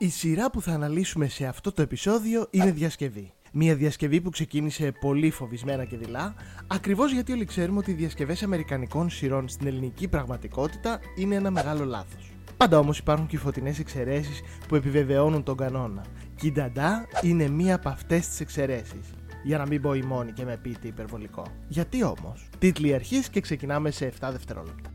Η σειρά που θα αναλύσουμε σε αυτό το επεισόδιο είναι διασκευή. Μια διασκευή που ξεκίνησε πολύ φοβισμένα και δειλά, ακριβώς γιατί όλοι ξέρουμε ότι οι διασκευές Αμερικανικών σειρών στην ελληνική πραγματικότητα είναι ένα μεγάλο λάθος. Πάντα όμως υπάρχουν και φωτεινές εξαιρέσεις που επιβεβαιώνουν τον κανόνα. Και η Νταντά είναι μία από αυτές τις εξαιρέσεις. Για να μην πω η μόνη και με πείτε υπερβολικό. Γιατί όμως; Τίτλοι αρχής και ξεκινάμε σε 7 δευτερόλεπτα.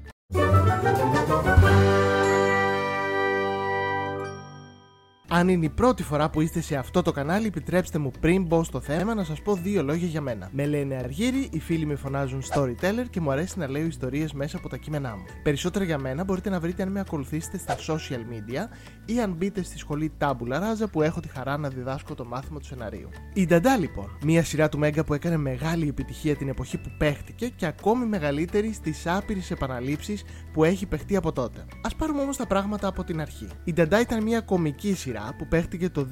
Αν είναι η πρώτη φορά που είστε σε αυτό το κανάλι, επιτρέψτε μου πριν μπω στο θέμα να σας πω δύο λόγια για μένα. Με λένε Αργύρι, οι φίλοι με φωνάζουν Storyteller και μου αρέσει να λέω ιστορίες μέσα από τα κείμενά μου. Περισσότερα για μένα μπορείτε να βρείτε αν με ακολουθήσετε στα social media ή αν μπείτε στη σχολή Tabula Rasa που έχω τη χαρά να διδάσκω το μάθημα του σεναρίου. Η Νταντά λοιπόν, μια σειρά του Μέγκα που έκανε μεγάλη επιτυχία την εποχή που παίχτηκε και ακόμη μεγαλύτερη στις άπειρες επαναλήψεις που έχει παιχτεί από τότε. Α πάρουμε όμως τα πράγματα από την αρχή. Η Νταντά ήταν μια κομική σειρά που παίχτηκε το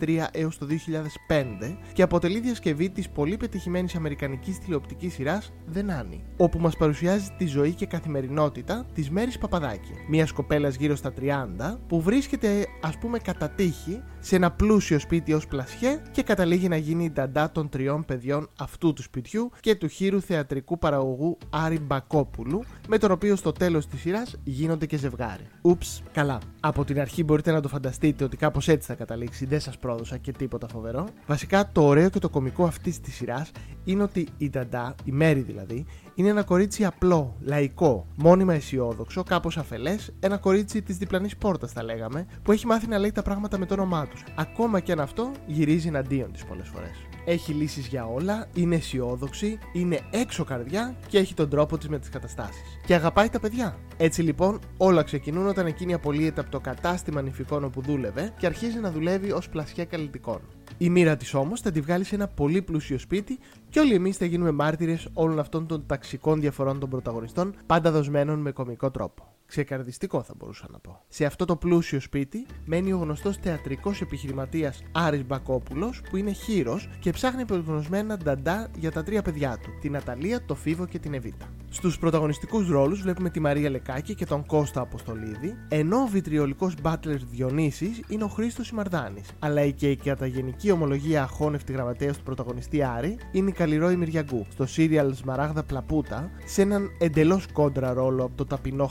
2003 έως το 2005 και αποτελεί διασκευή της πολύ πετυχημένης αμερικανικής τηλεοπτικής σειράς The Nanny, όπου μας παρουσιάζει τη ζωή και καθημερινότητα της Μέρης Παπαδάκη, μιας κοπέλας γύρω στα 30 που βρίσκεται ας πούμε κατά τύχη σε ένα πλούσιο σπίτι ως πλασιέ και καταλήγει να γίνει η νταντά των τριών παιδιών αυτού του σπιτιού και του χείρου θεατρικού παραγωγού Άρη Μπακόπουλου, με τον οποίο στο τέλος της σειράς γίνονται και ζευγάρι. Ούψ, καλά. Από την αρχή μπορείτε να το φανταστείτε ότι κάπως έτσι θα καταλήξει, δεν σας πρόδωσα και τίποτα φοβερό. Βασικά το ωραίο και το κομικό αυτής της σειράς είναι ότι η Νταντά, η Μέρη δηλαδή, είναι ένα κορίτσι απλό, λαϊκό, μόνιμα αισιόδοξο, κάπως αφελές, ένα κορίτσι της διπλανής πόρτας θα λέγαμε, που έχει μάθει να λέει τα πράγματα με το όνομά τους. Ακόμα και αν αυτό γυρίζει εναντίον της πολλές φορές. Έχει λύσεις για όλα, είναι αισιόδοξη, είναι έξω καρδιά και έχει τον τρόπο της με τις καταστάσεις. Και αγαπάει τα παιδιά. Έτσι λοιπόν, όλα ξεκινούν όταν εκείνη απολύεται από το κατάστημα νηφικών όπου δούλευε και αρχίζει να δουλεύει ως πλασιά καλλιτικών. Η μοίρα της όμως θα τη βγάλει σε ένα πολύ πλούσιο σπίτι και όλοι εμείς θα γίνουμε μάρτυρες όλων αυτών των ταξικών διαφορών των πρωταγωνιστών, πάντα δοσμένων με κομικό τρόπο. Ξεκαρδιστικό θα μπορούσα να πω. Σε αυτό το πλούσιο σπίτι μένει ο γνωστός θεατρικός επιχειρηματίας Άρης Μπακόπουλος, που είναι χείρος και ψάχνει προγνωσμένα νταντά για τα τρία παιδιά του, την Αταλία, το Φίβο και την Εβίτα. Στους πρωταγωνιστικούς ρόλους βλέπουμε τη Μαρία Λεκάκη και τον Κώστα Αποστολίδη, ενώ ο βιτριολικός μπάτλερ Διονύσης είναι ο Χρήστος Σιμαρδάνης, αλλά και η καταγενική ομολογία αχώνευτη γραμματέα του πρωταγωνιστή Άρη είναι η Καλλιρόη Μυριαγκού, στο σύριαλ Σμαράγδα Πλαπούτα, σε έναν εντελώς κόντρα ρόλο από το ταπεινό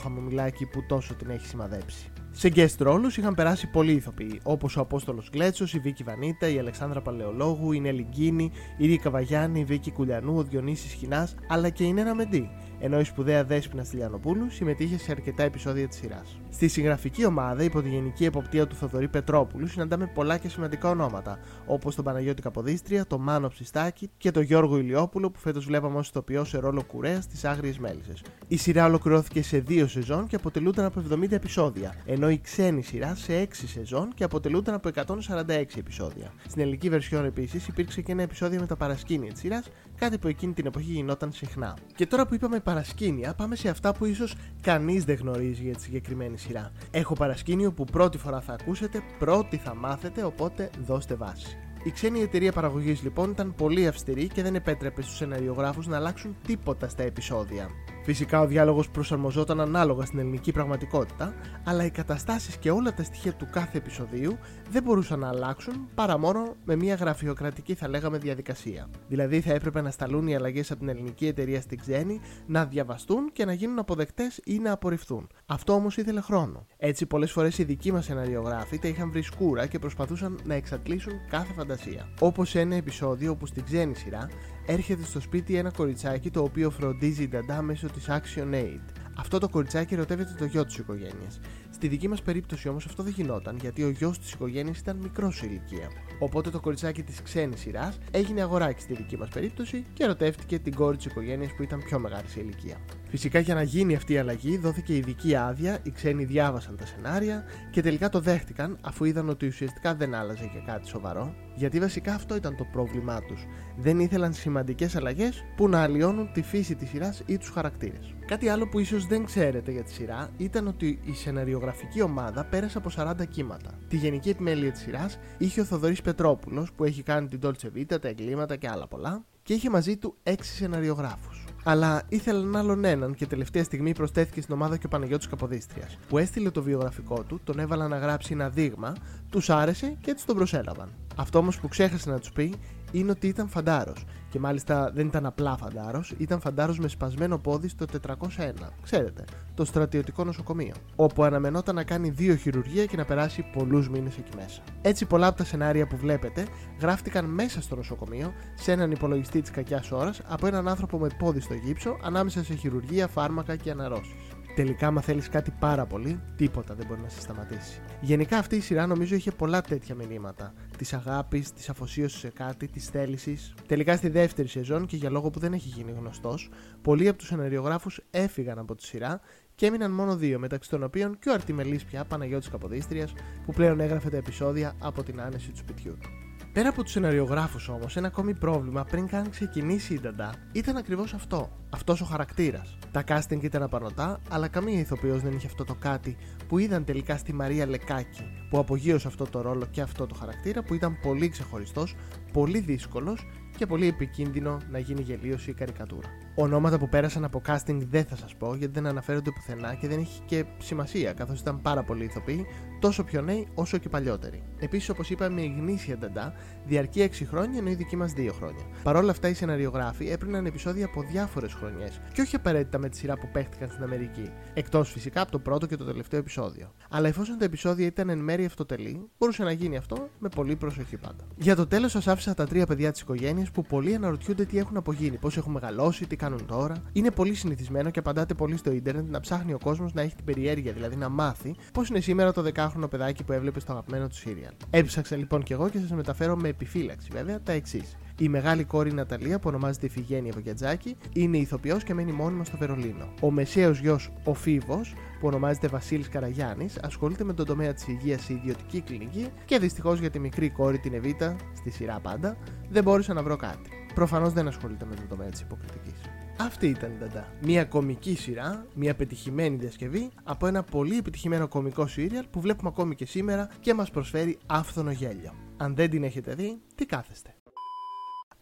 χαμομηλάκι που τόσο την έχει σημαδέψει. Σε guest ρόλους είχαν περάσει πολλοί ηθοποιοί, όπως ο Απόστολος Γκλέτσο, η Βίκη Βανίτα, η Αλεξάνδρα Παλαιολόγου, η Νέλη Γκίνη, η Ρίκα Βαγιάννη, η Βίκη Κουλιανού, ο Διονύσης Χινά, αλλά και η Νένα Μεντή, ενώ η σπουδαία Δέσπινα Στυλιανοπούλου συμμετείχε σε αρκετά επεισόδια της σειράς. Στη συγγραφική ομάδα, υπό τη γενική εποπτεία του Θοδωρή Πετρόπουλου, συναντάμε πολλά και σημαντικά ονόματα, όπως τον Παναγιώτη Καποδίστρια, τον Μάνο Ψιστάκη και τον Γιώργο Ηλιόπουλο, που φέτος βλέπαμε ως ηθοποιό σε ρόλο κουρέας στι Άγριε Μέλισσε. Η σειρά ολοκληρώθηκε σε δύο σεζόν και αποτελούνταν από 70 επεισόδια, ενώ η ξένη σειρά σε 6 σεζόν και αποτελούνταν από 146 επεισόδια. Στην ελληνική βερσιόν επίσης υπήρξε και ένα επεισόδιο με τα παρασκήνια της σειράς, κάτι που εκείνη την εποχή γινόταν συχνά. Και τώρα που είπαμε παρασκήνια, πάμε σε αυτά που ίσως κανείς δεν γνωρίζει για τη συγκεκριμένη σειρά. Έχω παρασκήνιο που πρώτη φορά θα ακούσετε, πρώτη θα μάθετε, οπότε δώστε βάση. Η ξένη εταιρεία παραγωγής λοιπόν ήταν πολύ αυστηρή και δεν επέτρεπε στους σεναριογράφου να αλλάξουν τίποτα στα επεισόδια. Φυσικά ο διάλογος προσαρμοζόταν ανάλογα στην ελληνική πραγματικότητα, αλλά οι καταστάσεις και όλα τα στοιχεία του κάθε επεισοδίου δεν μπορούσαν να αλλάξουν παρά μόνο με μια γραφειοκρατική θα λέγαμε διαδικασία. Δηλαδή θα έπρεπε να σταλούν οι αλλαγές από την ελληνική εταιρεία στην ξένη, να διαβαστούν και να γίνουν αποδεκτές ή να απορριφθούν. Αυτό όμως ήθελε χρόνο. Έτσι, πολλές φορές οι δικοί μας σεναριογράφοι τα είχαν βρει σκούρα και προσπαθούσαν να εξατλήσουν κάθε φαντασία. Όπως σε ένα επεισόδιο όπου στην ξένη σειρά έρχεται στο σπίτι ένα κοριτσάκι το οποίο φροντίζει η νταντά μέσω της Action Aid. Αυτό το κοριτσάκι ερωτεύεται το γιο της οικογένειας. Στη δική μας περίπτωση όμως αυτό δεν γινόταν γιατί ο γιος της οικογένειας ήταν μικρός σε ηλικία. Οπότε το κοριτσάκι της ξένης σειράς έγινε αγοράκι στη δική μας περίπτωση και ερωτεύτηκε την κόρη της οικογένειας που ήταν πιο μεγάλη σε ηλικία. Φυσικά για να γίνει αυτή η αλλαγή δόθηκε ειδική άδεια, οι ξένοι διάβασαν τα σενάρια και τελικά το δέχτηκαν αφού είδαν ότι ουσιαστικά δεν άλλαζε και κάτι σοβαρό, γιατί βασικά αυτό ήταν το πρόβλημά τους. Δεν ήθελαν σημαντικές αλλαγές που να αλλοιώνουν τη φύση της σειράς ή τους χαρακτήρες. Κάτι άλλο που ίσως δεν ξέρετε για τη σειρά ήταν ότι η σεναριογραφική ομάδα πέρασε από 40 κύματα. Τη γενική επιμέλεια της σειράς είχε ο Θοδωρής Πετρόπουλος που έχει κάνει την Dolce Vita, τα εγκλήματα και άλλα πολλά και είχε μαζί του 6 σεναριογράφους. Αλλά ήθελαν άλλον έναν και τελευταία στιγμή προσθέθηκε στην ομάδα και ο Παναγιώτης Καποδίστριας, που έστειλε το βιογραφικό του, τον έβαλαν να γράψει ένα δείγμα, τους άρεσε και έτσι τον προσέλαβαν. Αυτό όμως που ξέχασε να τους πει είναι ότι ήταν φαντάρος. Και μάλιστα δεν ήταν απλά φαντάρος, ήταν φαντάρος με σπασμένο πόδι στο 401. Ξέρετε, το στρατιωτικό νοσοκομείο. Όπου αναμενόταν να κάνει δύο χειρουργία και να περάσει πολλούς μήνες εκεί μέσα. Έτσι, πολλά από τα σενάρια που βλέπετε γράφτηκαν μέσα στο νοσοκομείο, σε έναν υπολογιστή της κακιάς ώρας, από έναν άνθρωπο με πόδι στο γύψο, ανάμεσα σε χειρουργία, φάρμακα και αναρρώσεις. Τελικά, άμα θέλεις κάτι πάρα πολύ, τίποτα δεν μπορεί να σε σταματήσει. Γενικά, αυτή η σειρά νομίζω είχε πολλά τέτοια μηνύματα. Της αγάπης, της αφοσίωσης σε κάτι, της θέλησης. Τελικά, στη δεύτερη σεζόν και για λόγο που δεν έχει γίνει γνωστός, πολλοί από τους σεναριογράφου έφυγαν από τη σειρά και έμειναν μόνο δύο, μεταξύ των οποίων και ο Αρτιμελής πια Παναγιώτης Καποδίστριας, που πλέον έγραφε τα επεισόδια από την άνεση του σπιτιού του. Πέρα από τους σεναριογράφους όμως, ένα ακόμη πρόβλημα πριν καν ξεκινήσει η Νταντά ήταν ακριβώς αυτό. Αυτός ο χαρακτήρας. Τα casting ήταν απανοτά, αλλά καμία ηθοποιός δεν είχε αυτό το κάτι που είδαν τελικά στη Μαρία Λεκάκη, που απογείωσε αυτό το ρόλο και αυτό το χαρακτήρα που ήταν πολύ ξεχωριστός, πολύ δύσκολος και πολύ επικίνδυνο να γίνει γελίωση ή καρικατούρα. Ονόματα που πέρασαν από casting δεν θα σας πω γιατί δεν αναφέρονται πουθενά και δεν έχει και σημασία καθώς ήταν πάρα πολλοί ηθοποιοί, τόσο πιο νέοι όσο και παλιότεροι. Επίσης, όπως είπαμε, η γνήσια νταντά διαρκεί 6 χρόνια ενώ η δική μας 2 χρόνια. Παρ' όλα αυτά, οι σεναριογράφοι έπαιρναν επεισόδια από διάφορες χρονιές και όχι απαραίτητα με τη σειρά που παίχτηκαν στην Αμερική. Εκτός φυσικά από το πρώτο και το τελευταίο επεισόδιο. Αλλά εφόσον τα επεισόδια ήταν εν μέρει αυτοτελή, μπορούσε να γίνει αυτό με πολύ προσοχή πάντα. Για το τέλος, σας άφησα τα τρία παιδιά της οικογένειας που πολλοί αναρωτιούνται τι έχουν απογίνει, πώς έχουν μεγαλώσει, τι κάνουν τώρα. Είναι πολύ συνηθισμένο και απαντάτε πολύ στο ίντερνετ να ψάχνει ο κόσμος να έχει την περιέργεια, δηλαδή να μάθει πώς είναι σήμερα το 10χρονο παιδάκι που έβλεπε στο αγαπημένο του σύριαλ. Έψαξα λοιπόν κι εγώ και σας μεταφέρω με επιφύλαξη βέβαια τα εξής. Η μεγάλη κόρη Ναταλία, που ονομάζεται Φιγένεια Βογιατζάκη, είναι ηθοποιός και μένει μόνιμα στο Βερολίνο. Ο μεσαίος γιος, ο Φίβος, που ονομάζεται Βασίλης Καραγιάννης, ασχολείται με τον τομέα της υγείας σε ιδιωτική κλινική και δυστυχώς για τη μικρή κόρη την Εβίτα, στη σειρά πάντα, δεν μπόρεσα να βρω κάτι. Προφανώς δεν ασχολείται με τον τομέα της υποκριτικής. Αυτή ήταν η Νταντά. Μια κομική σειρά, μια πετυχημένη διασκευή από ένα πολύ επιτυχημένο κομικό σύριαλ που βλέπουμε ακόμη και σήμερα και μας προσφέρει άφθονο γέλιο. Αν δεν την έχετε δει, τι κάθεστε.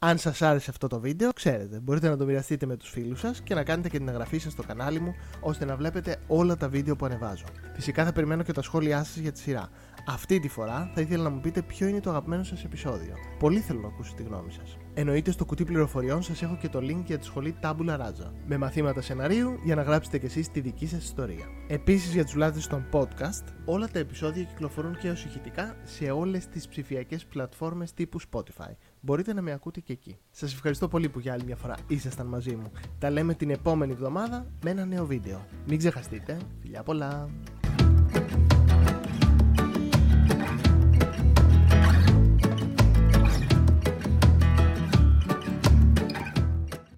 Αν σας άρεσε αυτό το βίντεο, ξέρετε, μπορείτε να το μοιραστείτε με τους φίλους σας και να κάνετε και την εγγραφή σας στο κανάλι μου ώστε να βλέπετε όλα τα βίντεο που ανεβάζω. Φυσικά θα περιμένω και τα σχόλιά σας για τη σειρά. Αυτή τη φορά θα ήθελα να μου πείτε ποιο είναι το αγαπημένο σας επεισόδιο. Πολύ θέλω να ακούσω τη γνώμη σας. Εννοείται στο κουτί πληροφοριών σας έχω και το link για τη σχολή Tabula Raja με μαθήματα σεναρίου για να γράψετε κι εσείς τη δική σας ιστορία. Επίσης για τους λάτρε των podcast, όλα τα επεισόδια κυκλοφορούν και ως ηχητικά σε όλες τις ψηφιακές πλατφόρμες τύπου Spotify. Μπορείτε να με ακούτε και εκεί. Σας ευχαριστώ πολύ που για άλλη μια φορά ήσασταν μαζί μου. Τα λέμε την επόμενη εβδομάδα με ένα νέο βίντεο. Μην ξεχαστείτε. Φιλιά πολλά!